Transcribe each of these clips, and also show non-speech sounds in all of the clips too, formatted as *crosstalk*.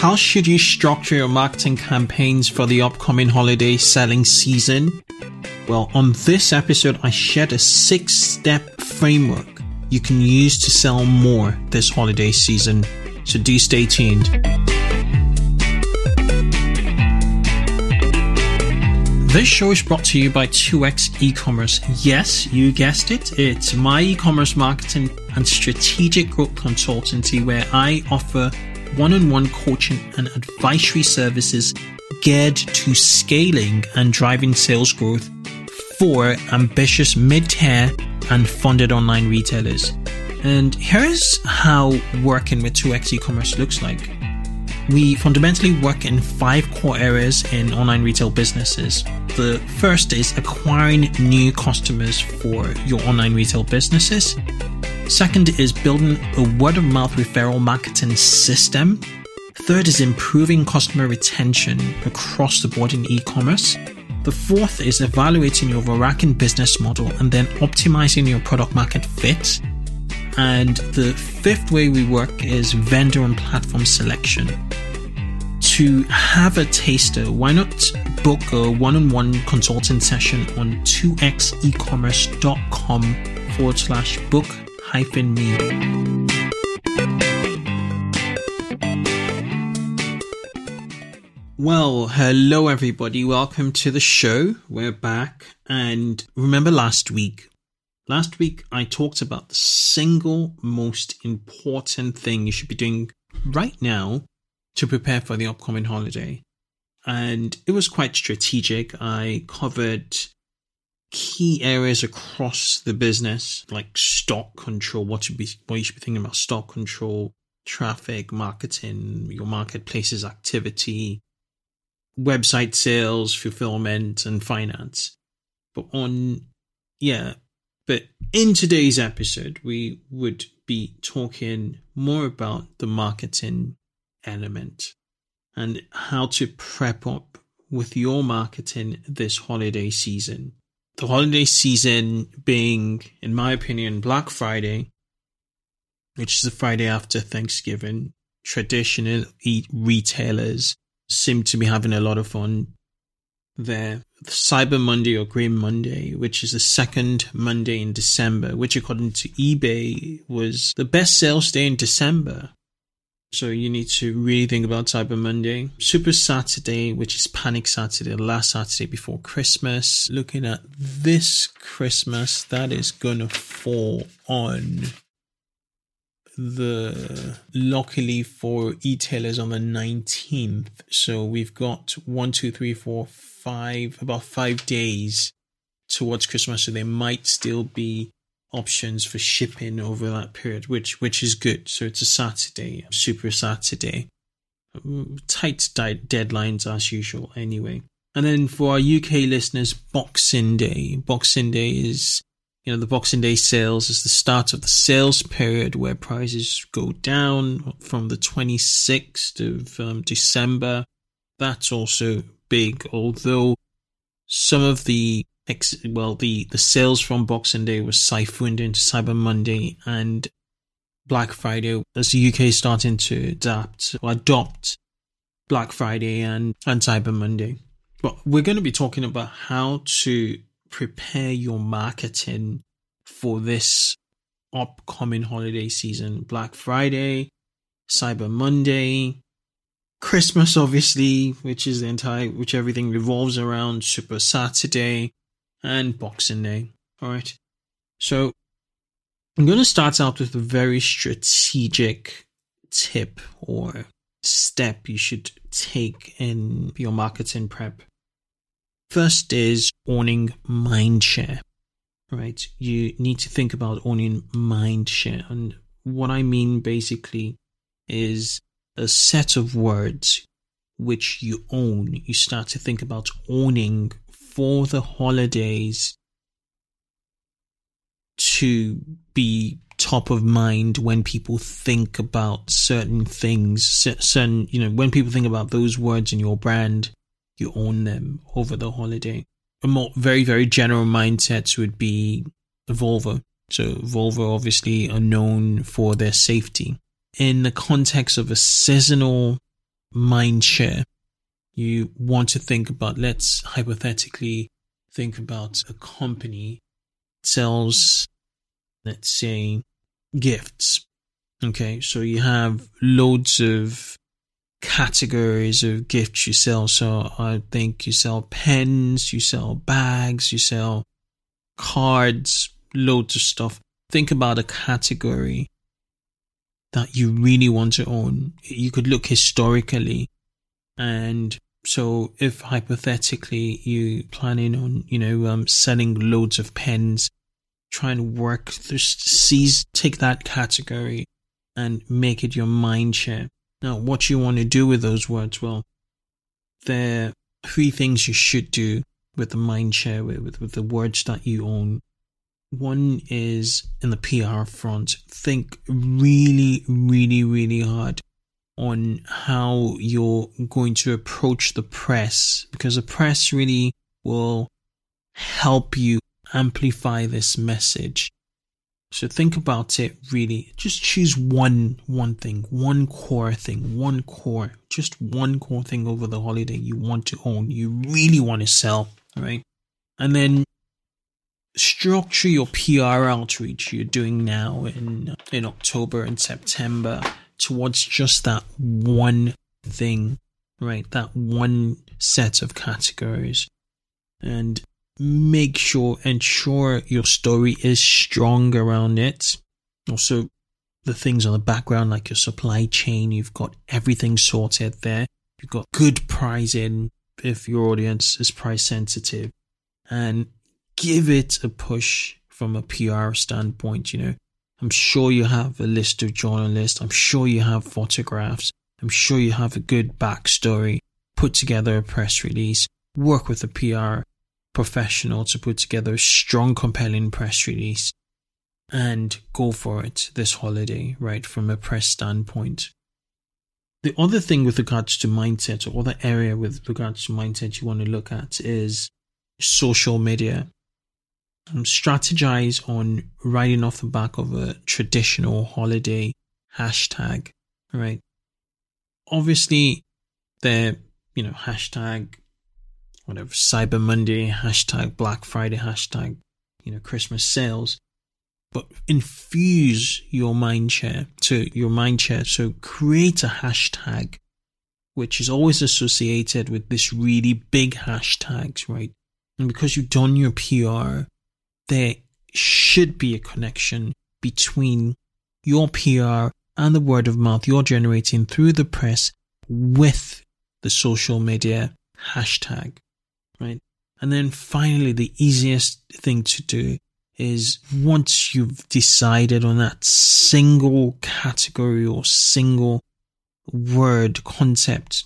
how should you structure your marketing campaigns for the upcoming holiday selling season? Well, on this episode, I shared a six step framework you can use to sell more this holiday season. So do stay tuned. This show is brought to you by 2x e-commerce. Yes, you guessed it. It's my e-commerce marketing and strategic growth consultancy where I offer one-on-one coaching and advisory services geared to scaling and driving sales growth for ambitious mid-tier and funded online retailers. And here's how working with 2x e-commerce looks like. We fundamentally work in five core areas in online retail businesses. The first is acquiring new customers for your online retail businesses. Second is building a word of mouth referral marketing system. Third is improving customer retention across the board in e-commerce. The fourth is evaluating your overarching business model and then optimizing your product market fit. And the fifth way we work is vendor and platform selection. To have a taster, why not book a one on one consulting session on 2xecommerce.com forward slash book hyphen me. Well, hello everybody. Welcome to the show. We're back. And remember last week? Last week I talked about the single most important thing you should be doing right now to prepare for the upcoming holiday. And it was quite strategic. I covered key areas across the business, like stock control, what should be what you should be thinking about stock control, traffic, marketing, your marketplace's activity, website sales, fulfillment, and finance. But on yeah, but in today's episode, we would be talking more about the marketing element and how to prep up with your marketing this holiday season the holiday season being, in my opinion, Black Friday, which is the Friday after Thanksgiving. Traditional retailers seem to be having a lot of fun there. Cyber Monday or Green Monday, which is the second Monday in December, which according to eBay was the best sales day in December. So you need to really think about Cyber Monday. Super Saturday, which is Panic Saturday, the last Saturday before Christmas. Looking at this Christmas, that is gonna fall on the luckily for e-tailers on the 19th. So we've got one, two, three, four, five, about five days towards Christmas. So there might still be options for shipping over that period, which which is good. So it's a Saturday, super Saturday. Tight deadlines as usual, anyway. And then for our UK listeners, Boxing Day. Boxing Day is, you know, the Boxing Day sales is the start of the sales period where prices go down from the 26th of um, December. That's also big, although some of the well, the, the sales from Boxing Day was siphoned into Cyber Monday and Black Friday as the UK is starting to adapt or adopt Black Friday and, and Cyber Monday. But we're going to be talking about how to prepare your marketing for this upcoming holiday season. Black Friday, Cyber Monday, Christmas, obviously, which is the entire, which everything revolves around, Super Saturday, and Boxing Day. All right. So I'm going to start out with a very strategic tip or step you should take in your marketing prep. First is owning mindshare. Right. You need to think about owning mindshare. And what I mean basically is a set of words which you own. You start to think about owning for the holidays to be top of mind when people think about certain things certain you know when people think about those words in your brand you own them over the holiday a more very very general mindsets would be volvo so volvo obviously are known for their safety in the context of a seasonal mind share. You want to think about, let's hypothetically think about a company sells, let's say, gifts. Okay. So you have loads of categories of gifts you sell. So I think you sell pens, you sell bags, you sell cards, loads of stuff. Think about a category that you really want to own. You could look historically and so if hypothetically you planning on, you know, um, selling loads of pens, try and work, just seize, take that category and make it your mind share. Now, what you want to do with those words? Well, there are three things you should do with the mind share, with, with the words that you own. One is in the PR front. Think really, really, really hard on how you're going to approach the press because the press really will help you amplify this message. So think about it really. Just choose one, one thing, one core thing, one core, just one core thing over the holiday you want to own, you really want to sell, right? And then structure your PR outreach you're doing now in, in October and September towards just that one thing, right? That one set of categories. And make sure, ensure your story is strong around it. Also, the things on the background, like your supply chain, you've got everything sorted there. You've got good pricing if your audience is price sensitive and give it a push from a PR standpoint, you know. I'm sure you have a list of journalists. I'm sure you have photographs. I'm sure you have a good backstory. Put together a press release. Work with a PR professional to put together a strong, compelling press release and go for it this holiday, right? From a press standpoint. The other thing with regards to mindset or other area with regards to mindset you want to look at is social media um, strategize on writing off the back of a traditional holiday hashtag, right? Obviously, the you know hashtag whatever Cyber Monday, hashtag Black Friday, hashtag you know Christmas sales, but infuse your mind share to your mind share. So create a hashtag which is always associated with this really big hashtags, right? And because you've done your PR, there should be a connection between your PR and the word of mouth you're generating through the press with the social media hashtag, right? And then finally, the easiest thing to do is once you've decided on that single category or single word concept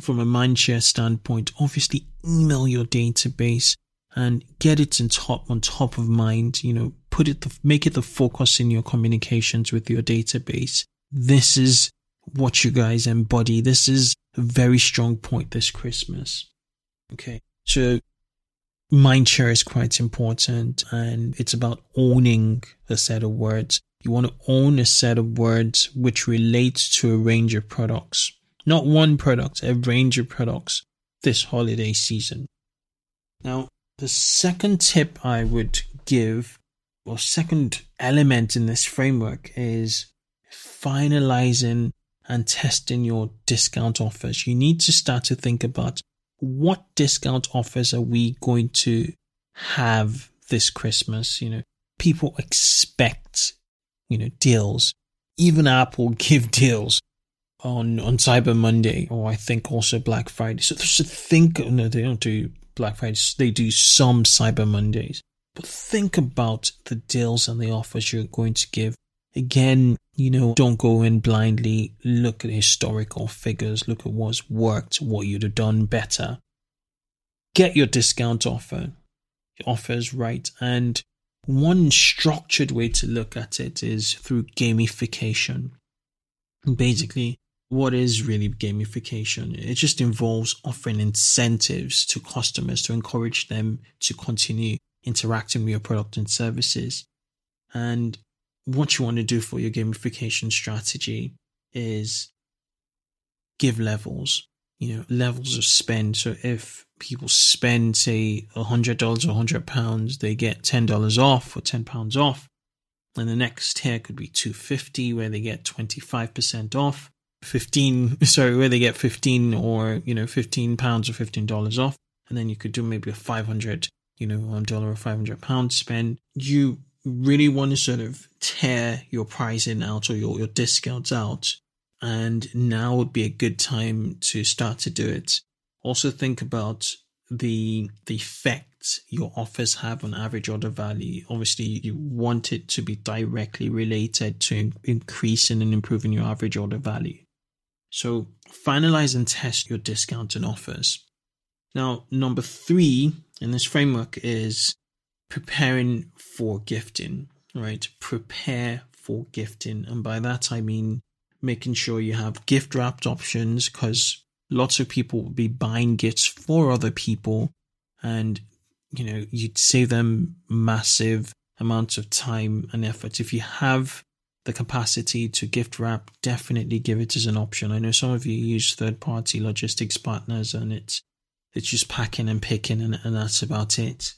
from a mindshare standpoint, obviously email your database and get it in top on top of mind. You know, put it, the, make it the focus in your communications with your database. This is what you guys embody. This is a very strong point this Christmas. Okay. So mindshare is quite important and it's about owning a set of words. You want to own a set of words which relates to a range of products, not one product, a range of products this holiday season. Now, the second tip I would give, or second element in this framework, is finalizing and testing your discount offers. You need to start to think about what discount offers are we going to have this Christmas? You know, people expect, you know, deals. Even Apple *laughs* give deals on on Cyber Monday, or I think also Black Friday. So just think. No, they don't do Black Friday, they do some Cyber Mondays. But think about the deals and the offers you're going to give. Again, you know, don't go in blindly. Look at historical figures. Look at what's worked, what you'd have done better. Get your discount offer, your offers right. And one structured way to look at it is through gamification. Basically, what is really gamification? It just involves offering incentives to customers to encourage them to continue interacting with your product and services. And what you want to do for your gamification strategy is give levels, you know, levels of spend. So if people spend, say, $100 or £100, they get $10 off or £10 off. And the next tier could be 250 where they get 25% off. 15, *laughs* sorry, where they get 15 or, you know, 15 pounds or $15 off. And then you could do maybe a 500, you know, dollar or 500 pound spend. You really want to sort of tier your pricing out or your, your discounts out. And now would be a good time to start to do it. Also think about the, the effect your offers have on average order value. Obviously, you want it to be directly related to increasing and improving your average order value. So finalize and test your discounts and offers. Now, number three in this framework is preparing for gifting, right? Prepare for gifting. And by that, I mean making sure you have gift wrapped options because lots of people will be buying gifts for other people and, you know, you'd save them massive amounts of time and effort. If you have the capacity to gift wrap, definitely give it as an option. I know some of you use third party logistics partners and it's it's just packing and picking and, and that's about it.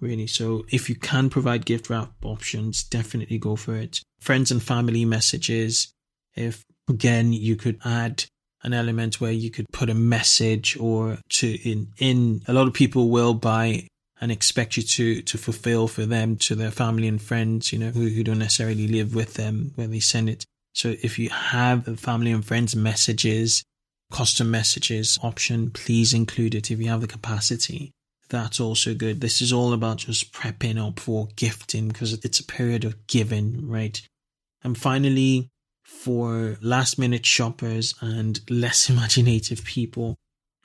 Really. So if you can provide gift wrap options, definitely go for it. Friends and family messages. If again you could add an element where you could put a message or to in in a lot of people will buy and expect you to to fulfill for them to their family and friends, you know, who, who don't necessarily live with them when they send it. So if you have family and friends messages, custom messages option, please include it if you have the capacity. That's also good. This is all about just prepping up for gifting because it's a period of giving, right? And finally, for last minute shoppers and less *laughs* imaginative people,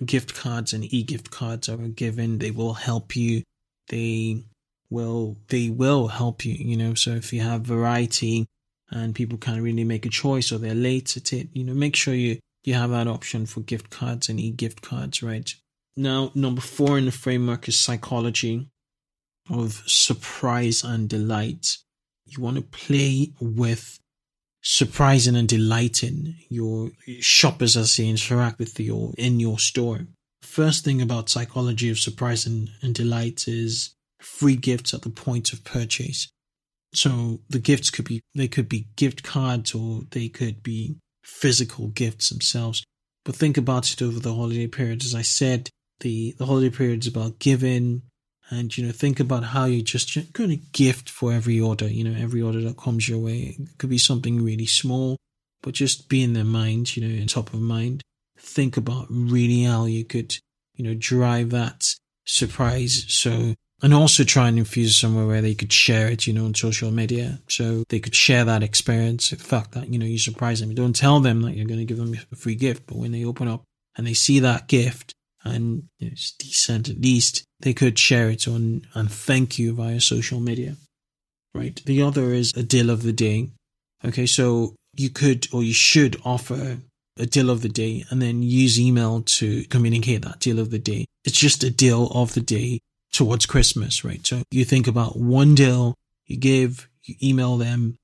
gift cards and e-gift cards are given. They will help you. They will, they will help you, you know, so if you have variety and people can't really make a choice or they're late at it, you know, make sure you, you have that option for gift cards and e-gift cards, right? Now, number four in the framework is psychology of surprise and delight. You want to play with surprising and delighting your shoppers as they interact with you in your store. First thing about psychology of surprise and, and delight is free gifts at the point of purchase. So the gifts could be they could be gift cards or they could be physical gifts themselves. But think about it over the holiday period. As I said, the, the holiday period is about giving, and you know think about how you just going to gift for every order you know every order that comes your way it could be something really small but just be in their mind you know in top of mind think about really how you could you know drive that surprise so and also try and infuse somewhere where they could share it, you know, on social media. So they could share that experience, the fact that, you know, you surprise them. Don't tell them that you're going to give them a free gift, but when they open up and they see that gift, and it's decent at least they could share it on and thank you via social media. Right? The other is a deal of the day. Okay so you could or you should offer a deal of the day and then use email to communicate that deal of the day. It's just a deal of the day towards christmas right? So you think about one deal you give you email them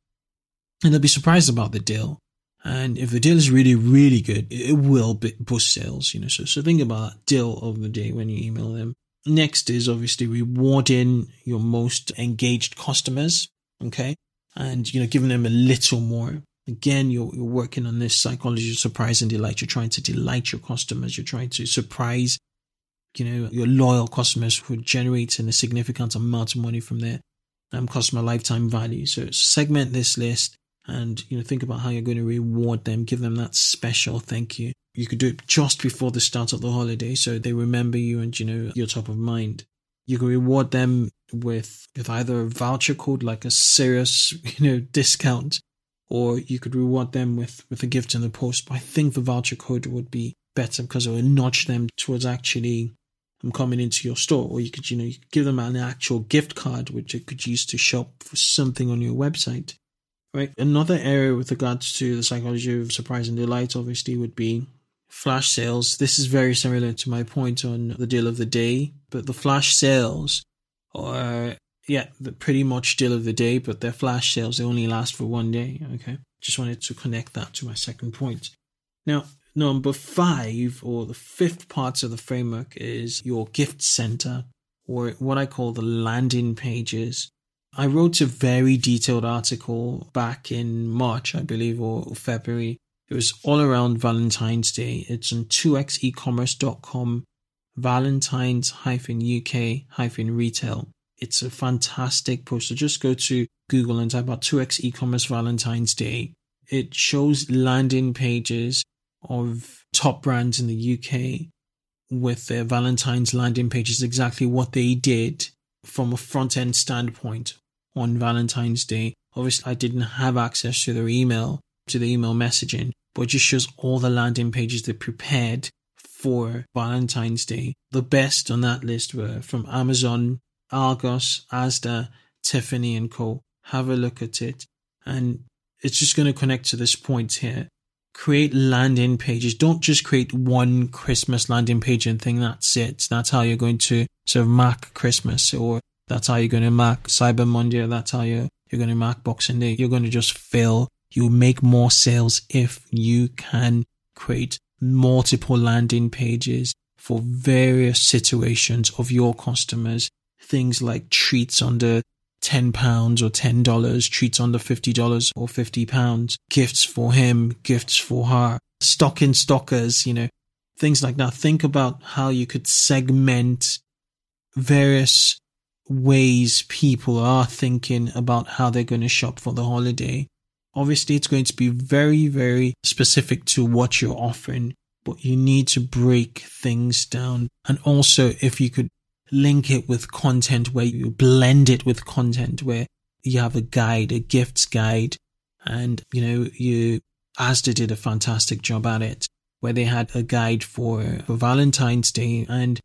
and they'll be surprised about the deal and if the deal is really, really good, it will boost sales, you know. So, so think about deal of the day when you email them. Next is obviously rewarding your most engaged customers. Okay. And, you know, giving them a little more. Again, you're, you're working on this psychology of surprise and delight. You're trying to delight your customers. You're trying to surprise, you know, your loyal customers who are generating a significant amount of money from their um, customer lifetime value. So segment this list and you know think about how you're going to reward them give them that special thank you. You could do it just before the start of the holiday so they remember you and you know you're top of mind. You can reward them with with either a voucher code like a serious *laughs* you know discount or you could reward them with with a gift in the post. But i think the voucher code would be better because it would nudge them towards actually um, coming into your store. Or you could you know you could give them an actual gift card which they could use to shop for something on your website Right. Another area with regards to the psychology of surprise and delight, obviously, would be flash sales. This is very similar to my point on the deal of the day, but the flash sales are, yeah, the pretty much deal of the day, but they're flash sales. They only last for one day. Okay. Just wanted to connect that to my second point. Now, Number five, or the fifth part of the framework, is your gift center, or what I call the landing pages. I wrote a very detailed article back in March, I believe, or February. It was all around Valentine's Day. It's on 2xecommerce.com, Valentine's UK retail. It's a fantastic post. So just go to Google and type out 2x e-commerce Valentine's Day. It shows landing pages of top brands in the UK with their Valentine's landing pages, exactly what they did from a front end standpoint on Valentine's Day. Obviously, I didn't have access to their email, to the email messaging, but it just shows all the landing pages they prepared for Valentine's Day. The best on that list were from Amazon, Argos, Asda, Tiffany and Co. Have a look at it. And it's just going to connect to this point here create landing pages. Don't just create one Christmas landing page and think that's it. That's how you're going to sort of mark Christmas or that's how you're going to mark Cyber Monday that's how you're, you're going to mark Boxing Day. You're going to just fail. You'll make more sales if you can create multiple landing pages for various situations of your customers. Things like treats under ten pounds or ten dollars, treats under fifty dollars or fifty pounds, gifts for him, gifts for her, stocking stockers, you know, things like that. Think about how you could segment various ways people are thinking about how they're going to shop for the holiday. Obviously, it's going to be very, very specific to what you're offering, but you need to break things down. And also, if you could link it with content where you blend it with content where you have a guide, a gifts guide, and you know, you Asda did a fantastic job at it, where they had a guide for, for Valentine's Day and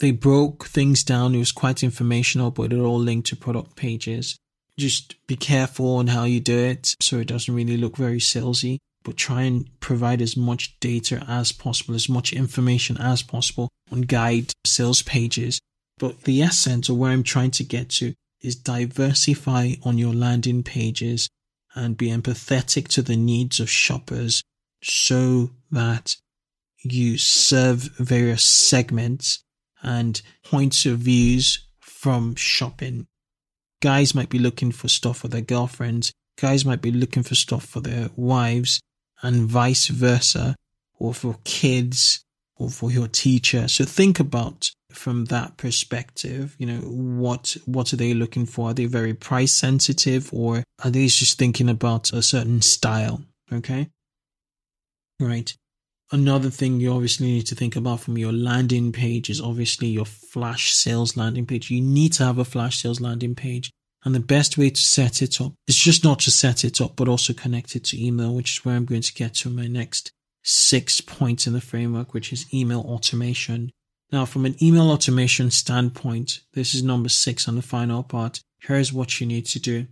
they broke things down. It was quite informational, but it all linked to product pages. Just be careful on how you do it so it doesn't really look very salesy, but try and provide as much data as possible, as much information as possible on guide sales pages but the essence of where I'm trying to get to is diversify on your landing pages and be empathetic to the needs of shoppers so that you serve various segments and points of views from shopping. Guys might be looking for stuff for their girlfriends. Guys might be looking for stuff for their wives and vice versa, or for kids or for your teacher. So think about from that perspective, you know, what what are they looking for? Are they very price sensitive or are they just thinking about a certain style? Okay. Right. Another thing you obviously need to think about from your landing page is obviously your flash sales landing page. You need to have a flash sales landing page. And the best way to set it up is just not to set it up, but also connect it to email, which is where I'm going to get to my next six points in the framework, which is email automation. Now, from an email automation standpoint, this is number six on the final part. Here's what you need to do.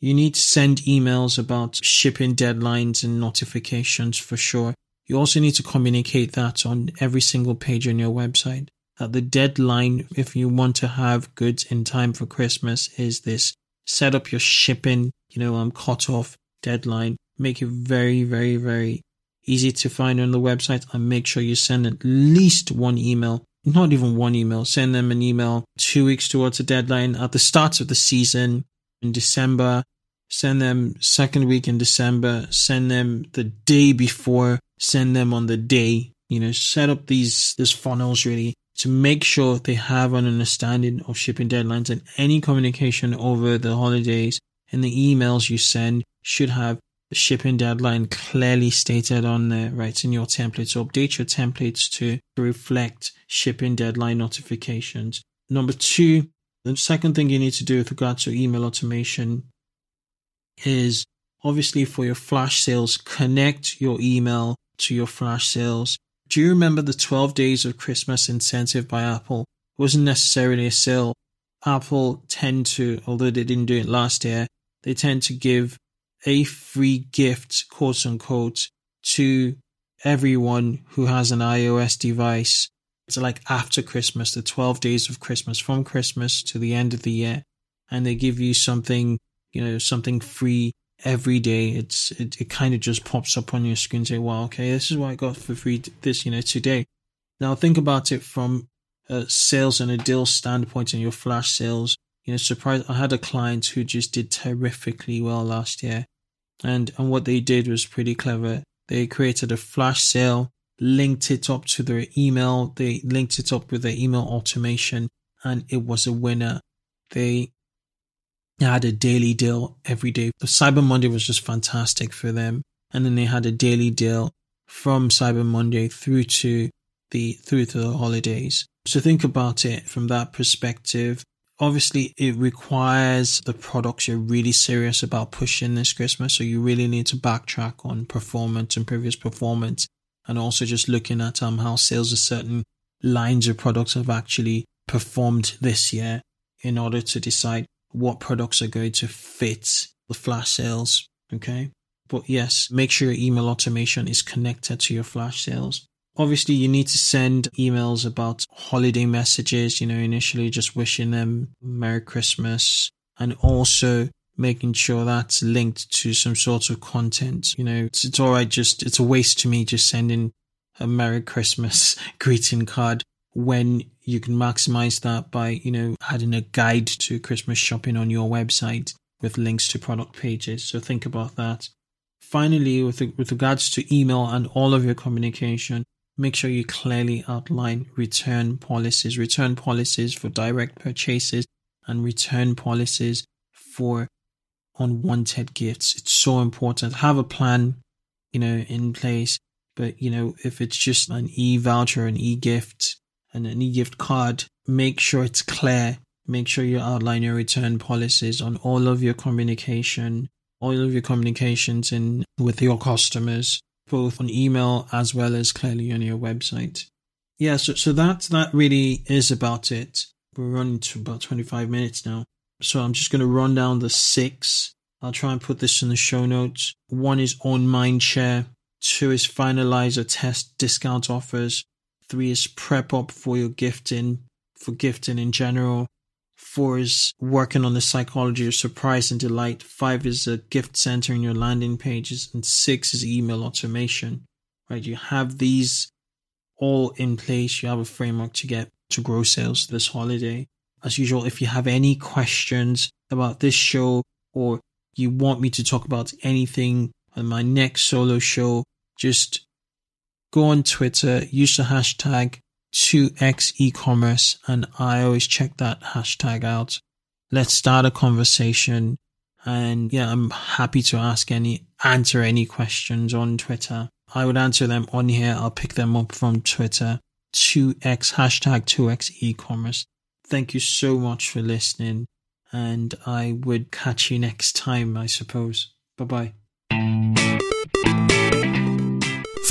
You need to send emails about shipping deadlines and notifications for sure. You also need to communicate that on every single page on your website. That the deadline, if you want to have goods in time for Christmas, is this. Set up your shipping, you know, um, cut off deadline. Make it very, very, very easy to find on the website and make sure you send at least one email not even one email, send them an email two weeks towards a deadline at the start of the season in December, send them second week in December, send them the day before, send them on the day, you know, set up these, these funnels really to make sure they have an understanding of shipping deadlines and any communication over the holidays and the emails you send should have the shipping deadline clearly stated on there, right, in your template. So update your templates to reflect shipping deadline notifications. Number two, the second thing you need to do with regard to email automation is obviously for your flash sales, connect your email to your flash sales. Do you remember the 12 days of Christmas incentive by Apple? It wasn't necessarily a sale. Apple tend to, although they didn't do it last year, they tend to give a free gift, quote unquote, to everyone who has an iOS device. It's like after Christmas, the 12 days of Christmas, from Christmas to the end of the year. And they give you something, you know, something free every day. It's it, it kind of just pops up on your screen. Say, "Wow, okay, this is what I got for free. This, you know, today." Now think about it from a sales and a deal standpoint and your flash sales. You know, surprise! I had a client who just did terrifically well last year, and and what they did was pretty clever. They created a flash sale, linked it up to their email. They linked it up with their email automation, and it was a winner. They had a daily deal every day. Cyber Monday was just fantastic for them. And then they had a daily deal from Cyber Monday through to the, through to the holidays. So think about it from that perspective. Obviously, it requires the products you're really serious about pushing this Christmas. So you really need to backtrack on performance and previous performance and also just looking at um, how sales of certain lines of products have actually performed this year in order to decide what products are going to fit the flash sales. Okay. But yes, make sure your email automation is connected to your flash sales. Obviously, you need to send emails about holiday messages, you know, initially just wishing them Merry Christmas and also making sure that's linked to some sort of content. You know, it's, it's all right. Just, it's a waste to me just sending a Merry Christmas *laughs* greeting card when you can maximize that by, you know, adding a guide to Christmas shopping on your website with links to product pages. So think about that. Finally, with, with regards to email and all of your communication, make sure you clearly outline return policies, return policies for direct purchases and return policies for unwanted gifts. It's so important. Have a plan, you know, in place. But, you know, if it's just an e voucher, an e gift, and an e-gift card, make sure it's clear. Make sure you outline your return policies on all of your communication, all of your communications in with your customers, both on email as well as clearly on your website. Yeah, so, so that that really is about it. We're running to about 25 minutes now. So I'm just going to run down the six. I'll try and put this in the show notes. One is on Mindshare. Two is finalizer test discount offers. Three is prep up for your gifting, for gifting in general. Four is working on the psychology of surprise and delight. Five is a gift center in your landing pages. And six is email automation, right? You have these all in place. You have a framework to get to grow sales this holiday. As usual, if you have any questions about this show or you want me to talk about anything on my next solo show, just go on Twitter, use the hashtag 2x-ecommerce, and I always check that hashtag out. Let's start a conversation. And yeah, I'm happy to ask any, answer any questions on Twitter. I would answer them on here. I'll pick them up from Twitter. 2x, hashtag 2x-ecommerce. Thank you so much for listening. And I would catch you next time, I suppose. Bye bye.